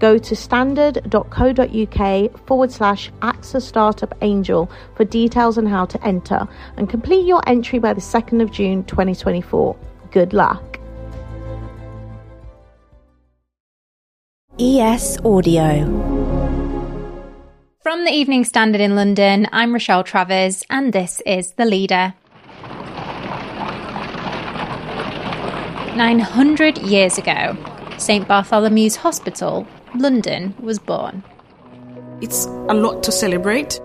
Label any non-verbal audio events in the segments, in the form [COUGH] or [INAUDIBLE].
Go to standard.co.uk forward slash AXA Startup Angel for details on how to enter and complete your entry by the 2nd of June 2024. Good luck. ES Audio. From the Evening Standard in London, I'm Rochelle Travers, and this is The Leader. 900 years ago, St Bartholomew's Hospital, London, was born. It's a lot to celebrate,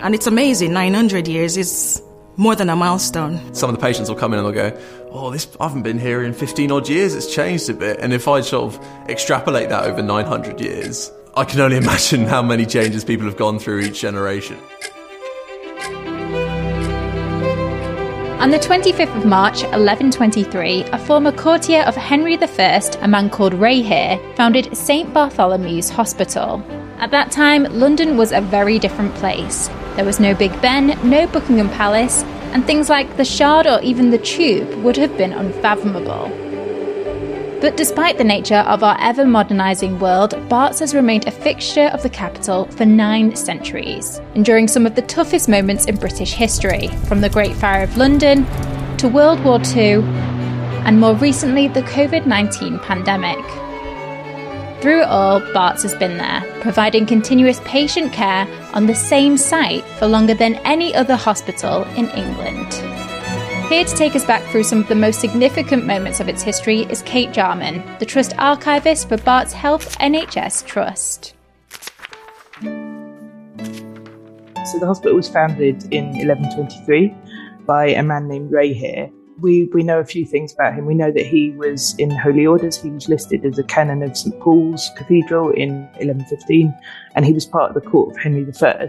and it's amazing. 900 years is more than a milestone. Some of the patients will come in and they'll go, "Oh, this I haven't been here in 15 odd years. It's changed a bit." And if I sort of extrapolate that over 900 years, I can only [LAUGHS] imagine how many changes people have gone through each generation. On the 25th of March, 1123, a former courtier of Henry I, a man called Rahere, founded St Bartholomew's Hospital. At that time, London was a very different place. There was no Big Ben, no Buckingham Palace, and things like the Shard or even the Tube would have been unfathomable. But despite the nature of our ever modernising world, Barts has remained a fixture of the capital for nine centuries, enduring some of the toughest moments in British history, from the Great Fire of London to World War II, and more recently, the COVID 19 pandemic. Through it all, Barts has been there, providing continuous patient care on the same site for longer than any other hospital in England. Here to take us back through some of the most significant moments of its history is Kate Jarman, the Trust Archivist for Barts Health NHS Trust. So the hospital was founded in 1123 by a man named Rahere. We, we know a few things about him. We know that he was in holy orders. He was listed as a canon of St Paul's Cathedral in 1115, and he was part of the court of Henry I.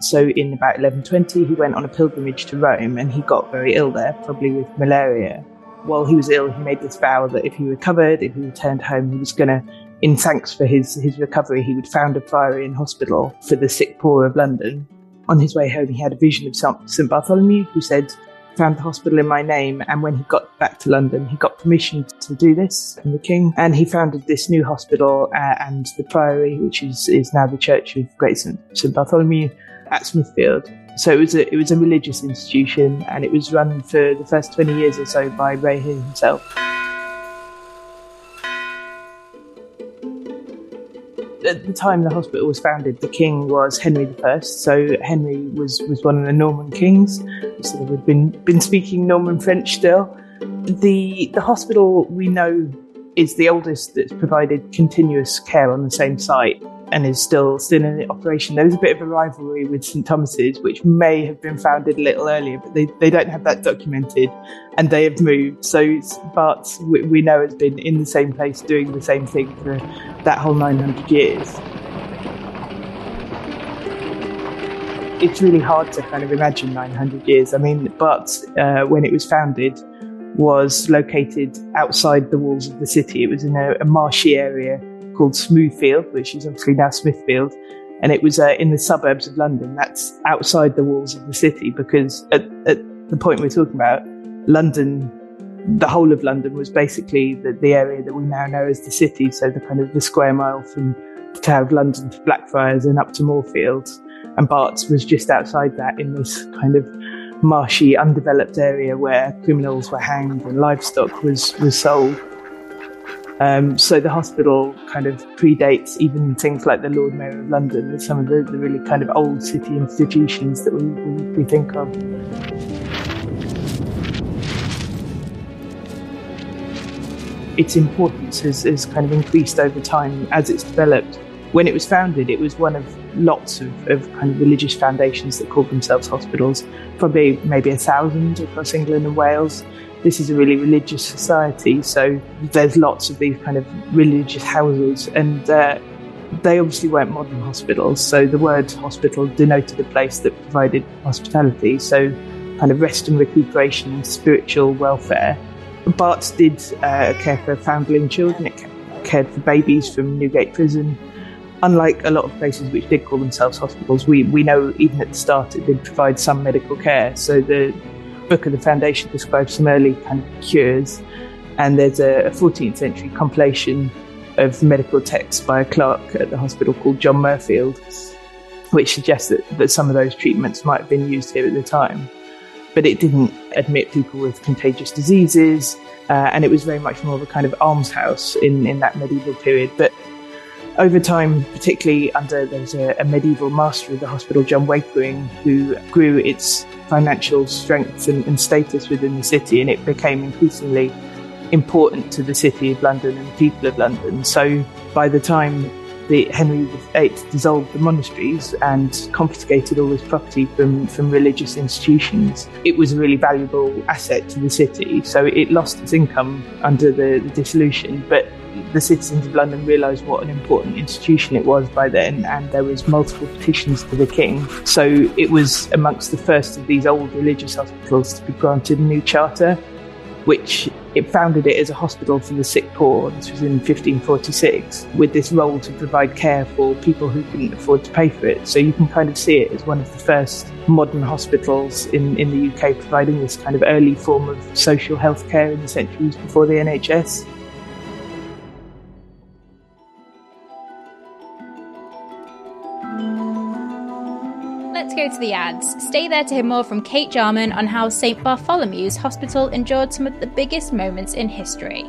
So in about 1120, he went on a pilgrimage to Rome, and he got very ill there, probably with malaria. While he was ill, he made this vow that if he recovered, if he returned home, he was going to, in thanks for his, his recovery, he would found a priory and hospital for the sick poor of London. On his way home, he had a vision of St Bartholomew, who said, found the hospital in my name. And when he got back to London, he got permission to do this from the king. And he founded this new hospital uh, and the priory, which is, is now the Church of Great St. St. Bartholomew at Smithfield. So it was a it was a religious institution, and it was run for the first twenty years or so by Rahere himself. At the time the hospital was founded, the king was Henry I. So Henry was, was one of the Norman kings. So we've been been speaking Norman French still. The the hospital we know is the oldest that's provided continuous care on the same site and is still still in operation. There was a bit of a rivalry with St Thomas's, which may have been founded a little earlier, but they, they don't have that documented, and they have moved. So Barts we, we know has been in the same place doing the same thing for that whole 900 years. It's really hard to kind of imagine 900 years. I mean, Barts, uh, when it was founded, was located outside the walls of the city. It was in a, a marshy area called Smoothfield, which is obviously now Smithfield, and it was uh, in the suburbs of London. That's outside the walls of the city because at, at the point we're talking about, London, the whole of London was basically the, the area that we now know as the city. So the kind of the square mile from the Tower of London to Blackfriars and up to Moorfields. And Barts was just outside that in this kind of marshy, undeveloped area where criminals were hanged and livestock was, was sold. Um, so the hospital kind of predates even things like the Lord Mayor of London with some of the, the really kind of old city institutions that we, we, we think of. Its importance has, has kind of increased over time as it's developed. When it was founded, it was one of lots of, of kind of religious foundations that called themselves hospitals, probably maybe a thousand across England and Wales this is a really religious society, so there's lots of these kind of religious houses, and uh, they obviously weren't modern hospitals. So the word hospital denoted a place that provided hospitality, so kind of rest and recuperation and spiritual welfare. Barts did uh, care for foundling children, it cared for babies from Newgate Prison. Unlike a lot of places which did call themselves hospitals, we, we know even at the start it did provide some medical care. So the book of the Foundation describes some early kind of cures, and there's a, 14th century compilation of medical texts by a clerk at the hospital called John Mirfield, which suggests that, that some of those treatments might have been used here at the time. But it didn't admit people with contagious diseases, uh, and it was very much more of a kind of almshouse in, in that medieval period. But over time, particularly under there was a, a medieval master of the hospital, John Wakering, who grew its financial strength and, and, status within the city, and it became increasingly important to the city of London and the people of London. So by the time the Henry VIII dissolved the monasteries and confiscated all this property from, from religious institutions, it was a really valuable asset to the city. So it lost its income under the, the dissolution, but the citizens of London realised what an important institution it was by then, and there was multiple petitions to the king. So it was amongst the first of these old religious hospitals to be granted a new charter, which it founded it as a hospital for the sick poor. This was in 1546, with this role to provide care for people who couldn't afford to pay for it. So you can kind of see it as one of the first modern hospitals in, in the UK providing this kind of early form of social health care in the centuries before the NHS. To the ads. Stay there to hear more from Kate Jarman on how St. Bartholomew's Hospital endured some of the biggest moments in history.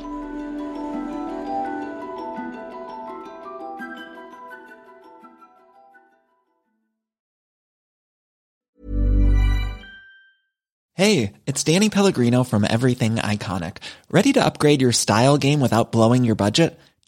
Hey, it's Danny Pellegrino from Everything Iconic. Ready to upgrade your style game without blowing your budget?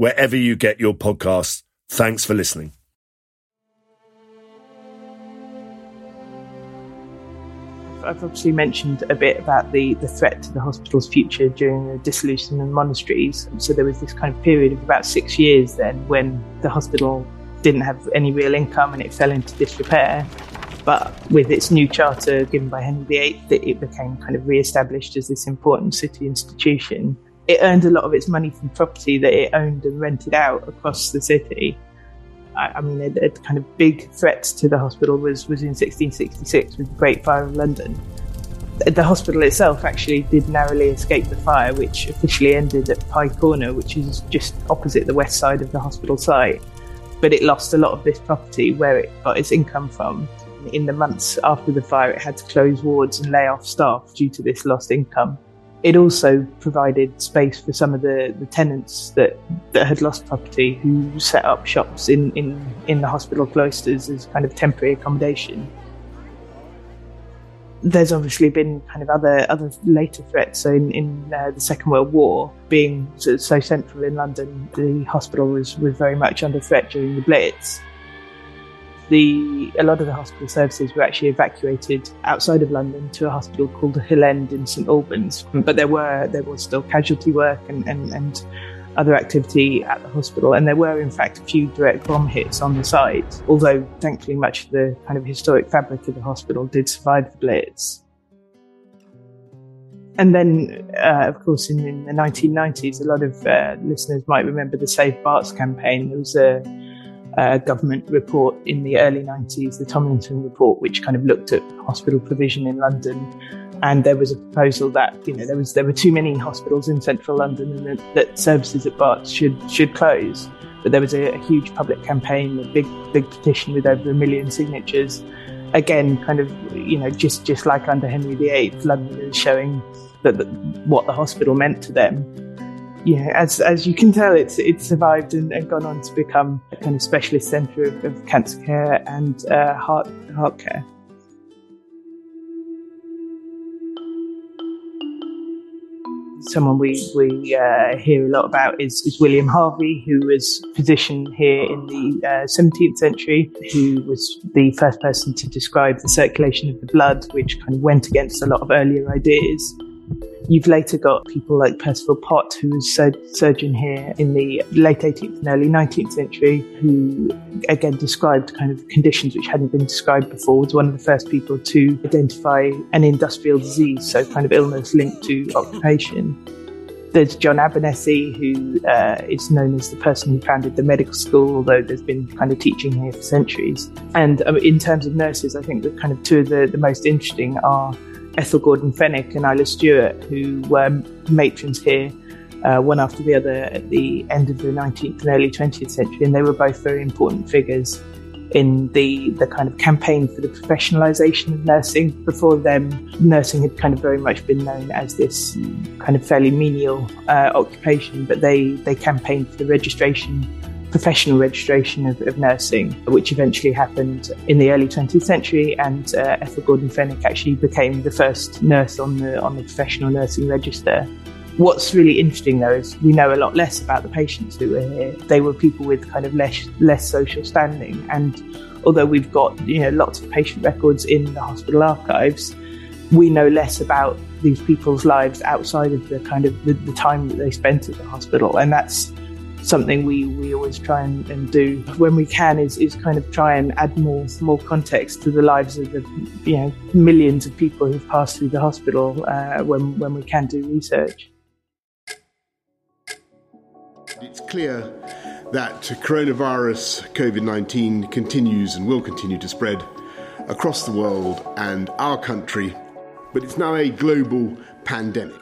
wherever you get your podcasts. Thanks for listening. I've obviously mentioned a bit about the, the threat to the hospital's future during the dissolution of monasteries. So there was this kind of period of about six years then when the hospital didn't have any real income and it fell into disrepair. But with its new charter given by Henry VIII, it became kind of re-established as this important city institution it earned a lot of its money from property that it owned and rented out across the city. I, I mean, a, a, kind of big threat to the hospital was, was in 1666 with the Great Fire of London. The, hospital itself actually did narrowly escape the fire, which officially ended at Pye Corner, which is just opposite the west side of the hospital site. But it lost a lot of this property where it got its income from. In the months after the fire, it had to close wards and lay off staff due to this lost income it also provided space for some of the, the tenants that, that had lost property who set up shops in, in, in the hospital cloisters as kind of temporary accommodation. there's obviously been kind of other other later threats. So in, in uh, the Second World War, being so, so, central in London, the hospital was, was very much under threat during the Blitz. The a lot of the hospital services were actually evacuated outside of London to a hospital called Hill End in St Albans, but there were there was still casualty work and and, and other activity at the hospital, and there were in fact a few direct bomb hits on the site. Although thankfully, much of the kind of historic fabric of the hospital did survive the blitz. And then, uh, of course, in, in, the 1990s, a lot of uh, listeners might remember the Save Barts campaign. There was a, a, government report in the early 90s, the Tomlinson report, which kind of looked at hospital provision in London and there was a proposal that you know there was there were too many hospitals in central London and that, that services at Barts should should close. But there was a, a, huge public campaign, a big big petition with over a million signatures. Again, kind of you know just just like under Henry VIII, London is showing that, that what the hospital meant to them. Yeah, as as you can tell, it's it's survived and, and gone on to become a kind of specialist centre of, of cancer care and uh, heart heart care. someone we we uh, hear a lot about is, is William Harvey, who was a physician here in the uh, 17th century, who was the first person to describe the circulation of the blood, which kind of went against a lot of earlier ideas. You've later got people like Percival Pott, who was sur- surgeon here in the late 18th and early 19th century, who again described kind of conditions which hadn't been described before, was one of the first people to identify an industrial disease, so kind of illness linked to occupation. There's John Abernethy, who uh, is known as the person who founded the medical school, although there's been kind of teaching here for centuries. And um, in terms of nurses, I think the kind of two of the, the most interesting are Ethel Gordon Fenwick and Isla Stewart, who were matrons here, uh, one after the other at the end of the 19th and early 20th century, and they were both very important figures in the the kind of campaign for the professionalisation of nursing. Before them, nursing had kind of very much been known as this kind of fairly menial uh, occupation, but they they campaigned for the registration professional registration of, of, nursing, which eventually happened in the early 20th century. And uh, Ethel Gordon Fenwick actually became the first nurse on the on the professional nursing register. What's really interesting though is we know a lot less about the patients who were here. They were people with kind of less less social standing, and although we've got you know lots of patient records in the hospital archives, we know less about these people's lives outside of the kind of the, the time that they spent at the hospital, and that's something we, we always try and, and, do when we can is, is kind of try and add more more context to the lives of the you know millions of people who've passed through the hospital uh, when when we can do research. It's clear that coronavirus COVID 19 continues and will continue to spread across the world and our country, but it's now a global pandemic.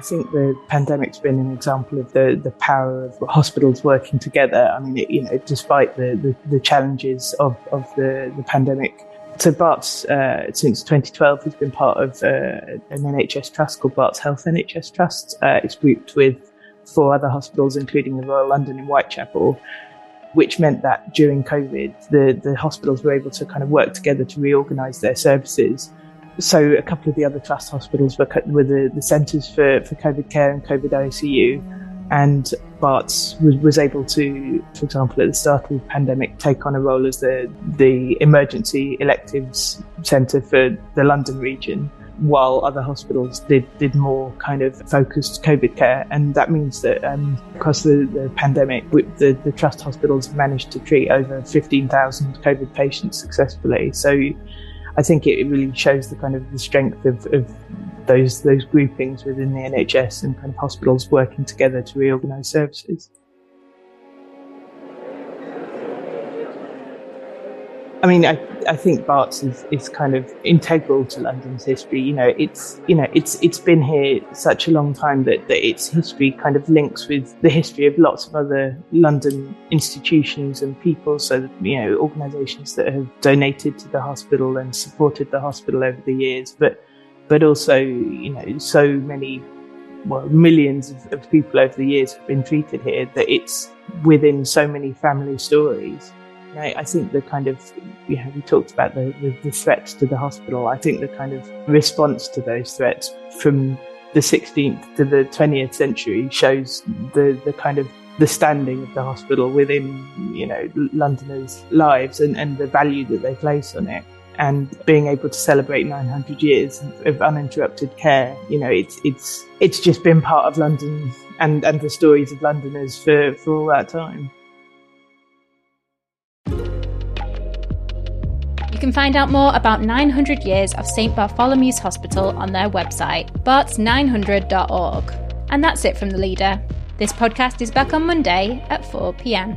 I think the pandemic's been an example of the, the power of hospitals working together. I mean, it, you know, despite the, the, the, challenges of, of the, the pandemic. So Barts, uh, since 2012, has been part of uh, an NHS trust called Barts Health NHS Trust. Uh, it's grouped with four other hospitals, including the Royal London in Whitechapel, which meant that during COVID, the, the hospitals were able to kind of work together to reorganise their services so a couple of the other trust hospitals were, were the, the centres for, for COVID care and COVID ICU. And Barts was, was able to, for example, at the start of the pandemic, take on a role as the, the emergency electives centre for the London region, while other hospitals did, did more kind of focused COVID care. And that means that um, across the, the pandemic, the, the trust hospitals managed to treat over 15,000 COVID patients successfully. So I think it really shows the kind of the strength of, of those those groupings within the NHS and kind of hospitals working together to reorganise services. I mean, I, I think Barts is, is kind of integral to London's history. You know, it's you know it's it's been here such a long time that, that its history kind of links with the history of lots of other London institutions and people. So you know, organisations that have donated to the hospital and supported the hospital over the years, but but also you know so many well millions of, of people over the years have been treated here that it's within so many family stories I, I think the kind of, you know, we talked about the, the, the threats to the hospital. I think the kind of response to those threats from the 16th to the 20th century shows the, the kind of the standing of the hospital within, you know, Londoners' lives and, and the value that they place on it. And being able to celebrate 900 years of uninterrupted care, you know, it's it's it's just been part of London and, and the stories of Londoners for, for all that time. Can find out more about 900 years of St Bartholomew's Hospital on their website, barts900.org. And that's it from the leader. This podcast is back on Monday at 4 pm.